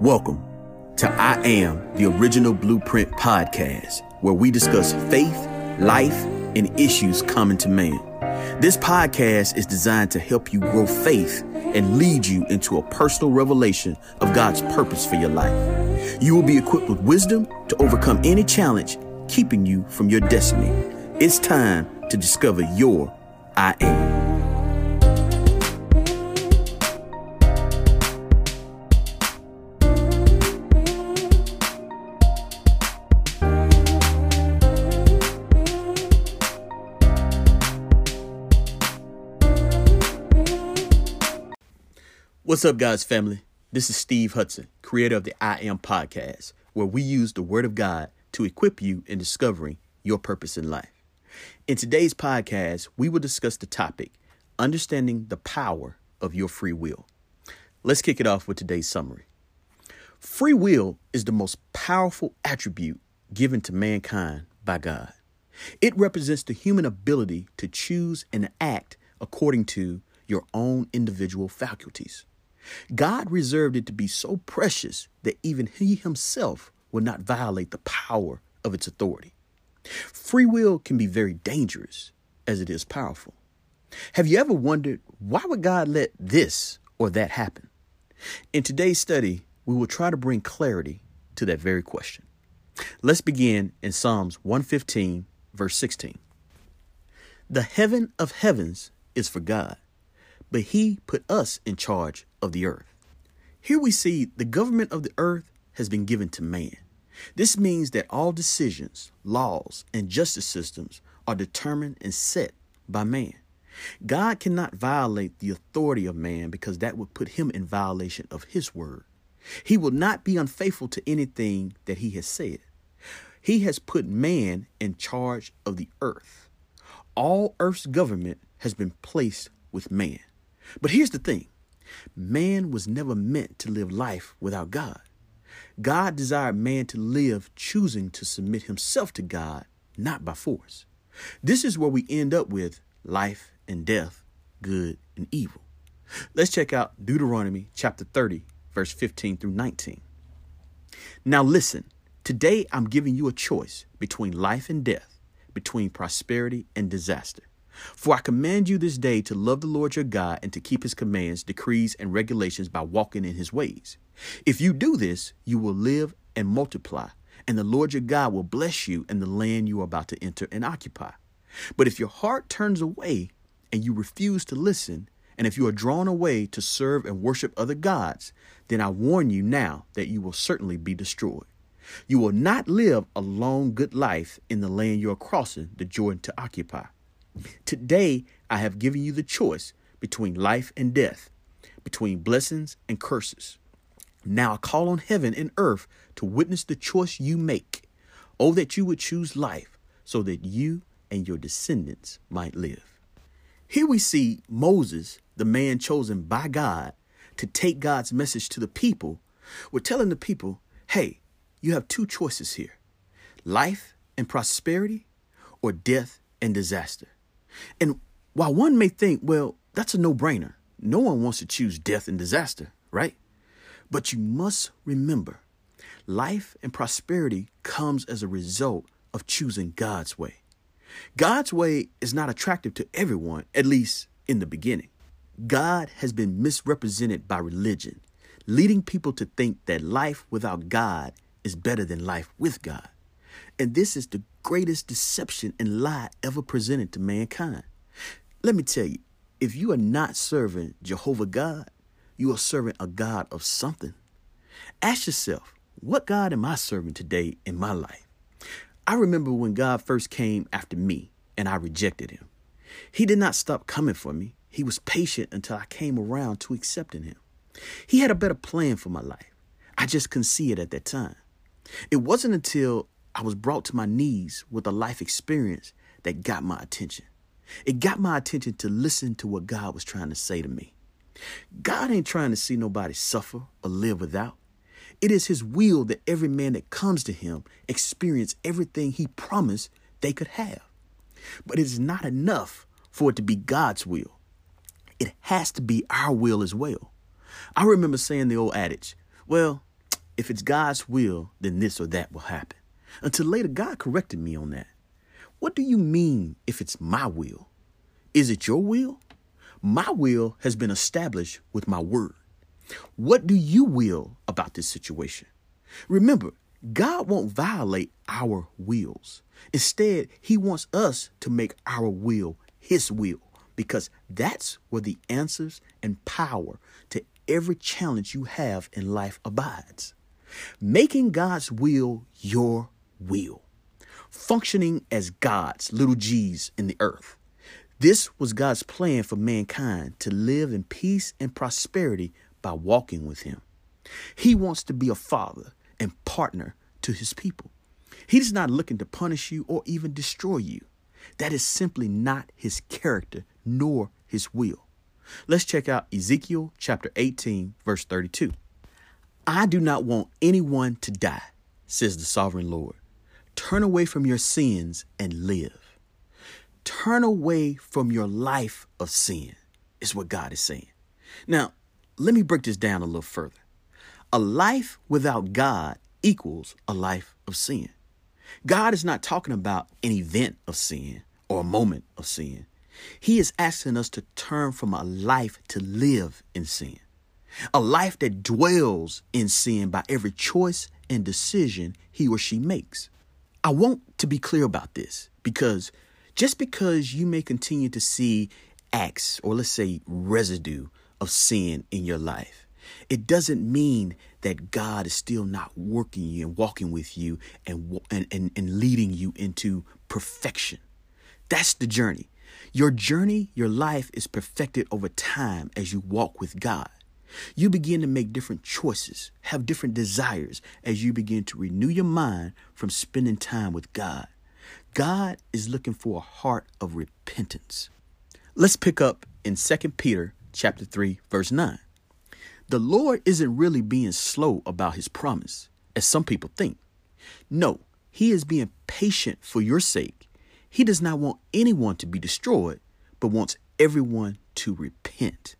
Welcome to I Am the Original Blueprint podcast, where we discuss faith, life, and issues common to man. This podcast is designed to help you grow faith and lead you into a personal revelation of God's purpose for your life. You will be equipped with wisdom to overcome any challenge keeping you from your destiny. It's time to discover your I am. What's up, guys, family? This is Steve Hudson, creator of the I Am podcast, where we use the Word of God to equip you in discovering your purpose in life. In today's podcast, we will discuss the topic understanding the power of your free will. Let's kick it off with today's summary. Free will is the most powerful attribute given to mankind by God. It represents the human ability to choose and act according to your own individual faculties. God reserved it to be so precious that even He Himself will not violate the power of its authority. Free will can be very dangerous as it is powerful. Have you ever wondered why would God let this or that happen? In today's study, we will try to bring clarity to that very question. Let's begin in Psalms 115, verse 16. The heaven of heavens is for God, but he put us in charge of the earth. Here we see the government of the earth has been given to man. This means that all decisions, laws, and justice systems are determined and set by man. God cannot violate the authority of man because that would put him in violation of his word. He will not be unfaithful to anything that he has said. He has put man in charge of the earth. All earth's government has been placed with man. But here's the thing man was never meant to live life without God. God desired man to live choosing to submit himself to God, not by force. This is where we end up with life and death, good and evil. Let's check out Deuteronomy chapter 30, verse 15 through 19. Now listen, today I'm giving you a choice between life and death, between prosperity and disaster. For I command you this day to love the Lord your God and to keep his commands, decrees, and regulations by walking in his ways. If you do this, you will live and multiply, and the Lord your God will bless you in the land you are about to enter and occupy. But if your heart turns away and you refuse to listen, and if you are drawn away to serve and worship other gods, then I warn you now that you will certainly be destroyed. You will not live a long, good life in the land you are crossing the Jordan to occupy. Today, I have given you the choice between life and death, between blessings and curses. Now I call on heaven and earth to witness the choice you make. Oh, that you would choose life so that you and your descendants might live. Here we see Moses, the man chosen by God to take God's message to the people, We're telling the people, hey, you have two choices here life and prosperity, or death and disaster. And while one may think, well, that's a no brainer, no one wants to choose death and disaster, right? But you must remember life and prosperity comes as a result of choosing God's way. God's way is not attractive to everyone, at least in the beginning. God has been misrepresented by religion, leading people to think that life without God is better than life with God. And this is the greatest deception and lie ever presented to mankind. Let me tell you, if you are not serving Jehovah God, you are serving a God of something. Ask yourself, what God am I serving today in my life? I remember when God first came after me and I rejected him. He did not stop coming for me. He was patient until I came around to accepting him. He had a better plan for my life. I just couldn't see it at that time. It wasn't until I was brought to my knees with a life experience that got my attention. It got my attention to listen to what God was trying to say to me. God ain't trying to see nobody suffer or live without. It is his will that every man that comes to him experience everything he promised they could have. But it is not enough for it to be God's will. It has to be our will as well. I remember saying the old adage, well, if it's God's will, then this or that will happen. Until later, God corrected me on that. What do you mean if it's my will? Is it your will? My will has been established with my word. What do you will about this situation? Remember, God won't violate our wills. Instead, He wants us to make our will His will because that's where the answers and power to every challenge you have in life abides. Making God's will your will, functioning as God's little g's in the earth. This was God's plan for mankind to live in peace and prosperity by walking with Him. He wants to be a father and partner to His people. He is not looking to punish you or even destroy you. That is simply not His character nor His will. Let's check out Ezekiel chapter 18, verse 32. I do not want anyone to die, says the sovereign Lord. Turn away from your sins and live. Turn away from your life of sin, is what God is saying. Now, let me break this down a little further. A life without God equals a life of sin. God is not talking about an event of sin or a moment of sin. He is asking us to turn from a life to live in sin, a life that dwells in sin by every choice and decision he or she makes. I want to be clear about this because just because you may continue to see acts or let's say residue of sin in your life, it doesn't mean that God is still not working you and walking with you and, and, and, and leading you into perfection. That's the journey. Your journey, your life is perfected over time as you walk with God. You begin to make different choices, have different desires as you begin to renew your mind from spending time with God. God is looking for a heart of repentance. Let's pick up in 2 Peter chapter 3 verse 9. The Lord isn't really being slow about his promise, as some people think. No, he is being patient for your sake. He does not want anyone to be destroyed, but wants everyone to repent.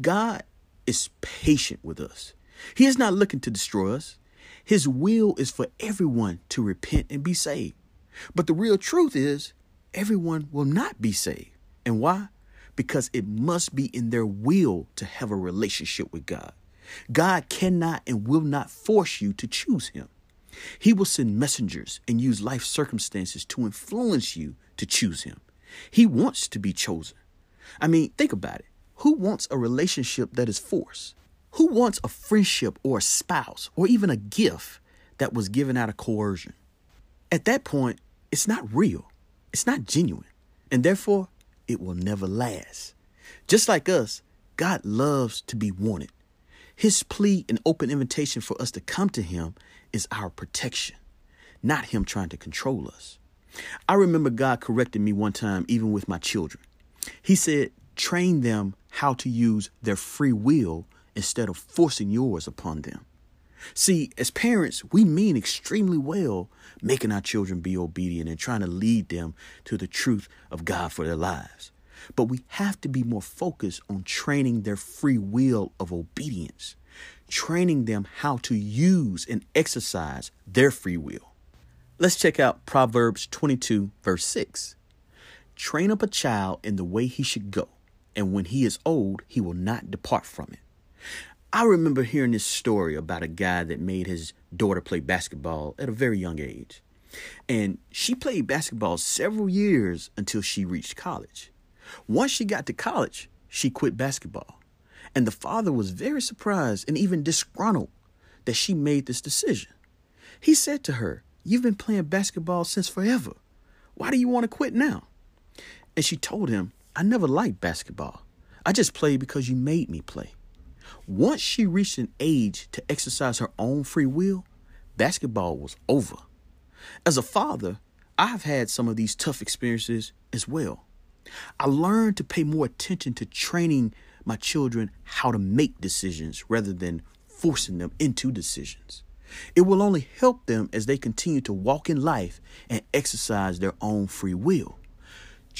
God is patient with us. He is not looking to destroy us. His will is for everyone to repent and be saved. But the real truth is, everyone will not be saved. And why? Because it must be in their will to have a relationship with God. God cannot and will not force you to choose Him. He will send messengers and use life circumstances to influence you to choose Him. He wants to be chosen. I mean, think about it. Who wants a relationship that is forced? Who wants a friendship or a spouse or even a gift that was given out of coercion? At that point, it's not real, it's not genuine, and therefore it will never last. Just like us, God loves to be wanted. His plea and open invitation for us to come to Him is our protection, not Him trying to control us. I remember God corrected me one time, even with my children. He said, train them how to use their free will instead of forcing yours upon them. See, as parents, we mean extremely well making our children be obedient and trying to lead them to the truth of God for their lives. But we have to be more focused on training their free will of obedience, training them how to use and exercise their free will. Let's check out Proverbs 22, verse 6. Train up a child in the way he should go, and when he is old, he will not depart from it. I remember hearing this story about a guy that made his daughter play basketball at a very young age. And she played basketball several years until she reached college. Once she got to college, she quit basketball. And the father was very surprised and even disgruntled that she made this decision. He said to her, You've been playing basketball since forever. Why do you want to quit now? And she told him, I never liked basketball. I just played because you made me play. Once she reached an age to exercise her own free will, basketball was over. As a father, I've had some of these tough experiences as well. I learned to pay more attention to training my children how to make decisions rather than forcing them into decisions. It will only help them as they continue to walk in life and exercise their own free will.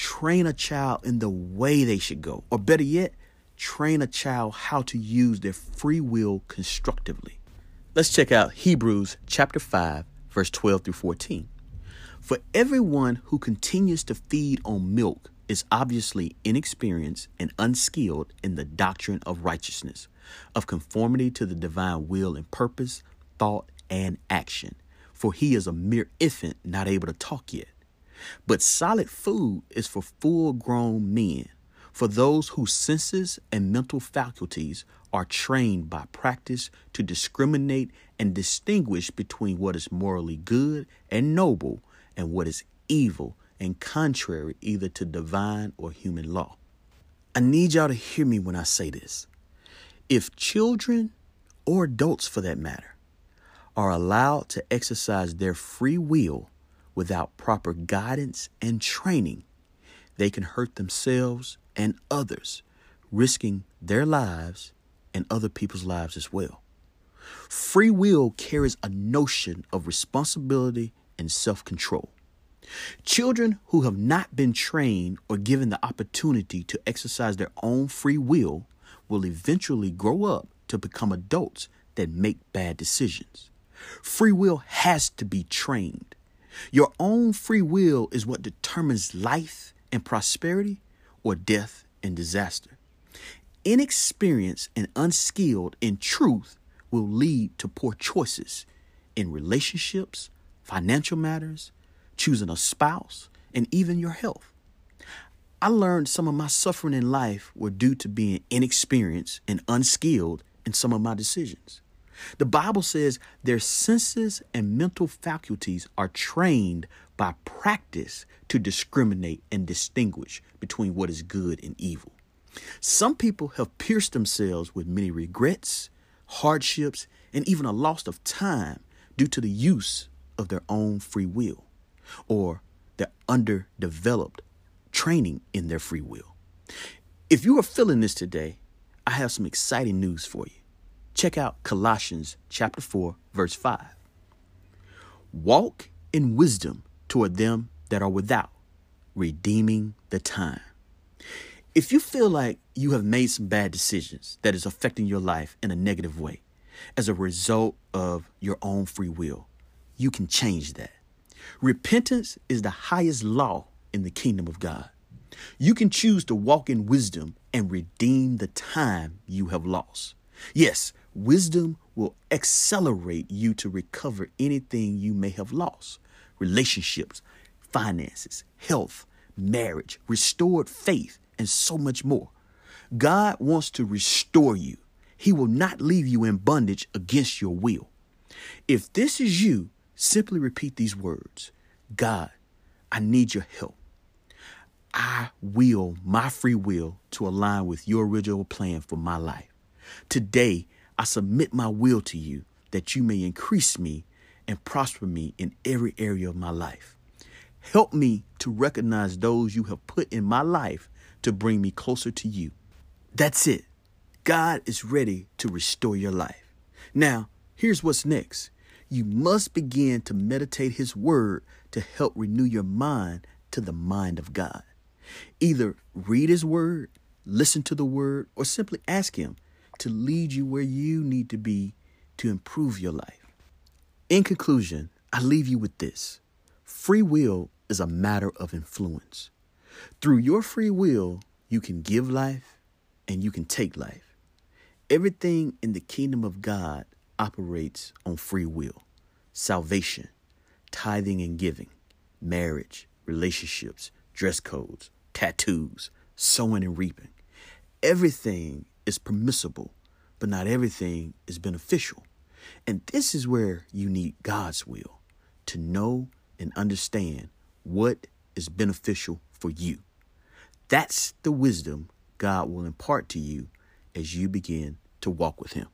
Train a child in the way they should go, or better yet, train a child how to use their free will constructively. Let's check out Hebrews chapter 5, verse 12 through 14. For everyone who continues to feed on milk is obviously inexperienced and unskilled in the doctrine of righteousness, of conformity to the divine will and purpose, thought, and action. For he is a mere infant, not able to talk yet. But solid food is for full grown men, for those whose senses and mental faculties are trained by practice to discriminate and distinguish between what is morally good and noble and what is evil and contrary either to divine or human law. I need y'all to hear me when I say this. If children, or adults for that matter, are allowed to exercise their free will without proper guidance and training, they can hurt themselves and others, risking their lives and other people's lives as well. Free will carries a notion of responsibility and self control. Children who have not been trained or given the opportunity to exercise their own free will will eventually grow up to become adults that make bad decisions. Free will has to be trained. Your own free will is what determines life and prosperity or death and disaster. Inexperienced and unskilled in truth will lead to poor choices in relationships, financial matters, choosing a spouse, and even your health. I learned some of my suffering in life were due to being inexperienced and unskilled in some of my decisions. The Bible says their senses and mental faculties are trained by practice to discriminate and distinguish between what is good and evil. Some people have pierced themselves with many regrets, hardships, and even a loss of time due to the use of their own free will or their underdeveloped training in their free will. If you are feeling this today, I have some exciting news for you. Check out Colossians chapter 4 verse 5. Walk in wisdom toward them that are without, redeeming the time. If you feel like you have made some bad decisions that is affecting your life in a negative way as a result of your own free will, you can change that. Repentance is the highest law in the kingdom of God. You can choose to walk in wisdom and redeem the time you have lost. Yes, wisdom will accelerate you to recover anything you may have lost relationships, finances, health, marriage, restored faith, and so much more. God wants to restore you. He will not leave you in bondage against your will. If this is you, Simply repeat these words God, I need your help. I will my free will to align with your original plan for my life. Today, I submit my will to you that you may increase me and prosper me in every area of my life. Help me to recognize those you have put in my life to bring me closer to you. That's it. God is ready to restore your life. Now, here's what's next you must begin to meditate His Word to help renew your mind to the mind of God. Either read His Word, listen to the Word, or simply ask Him to lead you where you need to be to improve your life. In conclusion, I leave you with this free will is a matter of influence. Through your free will, you can give life and you can take life. Everything in the kingdom of God operates on free will salvation, tithing and giving, marriage, relationships, dress codes, tattoos, sowing and reaping. Everything is permissible, but not everything is beneficial. And this is where you need God's will to know and understand what is beneficial for you. That's the wisdom God will impart to you as you begin to walk with Him.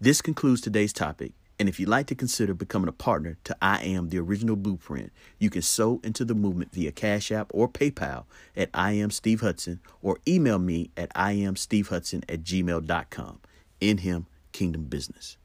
This concludes today's topic. And if you'd like to consider becoming a partner to I Am the Original Blueprint, you can sow into the movement via Cash App or PayPal at I Am Steve Hudson or email me at I Am Steve Hudson at gmail.com. In Him, Kingdom Business.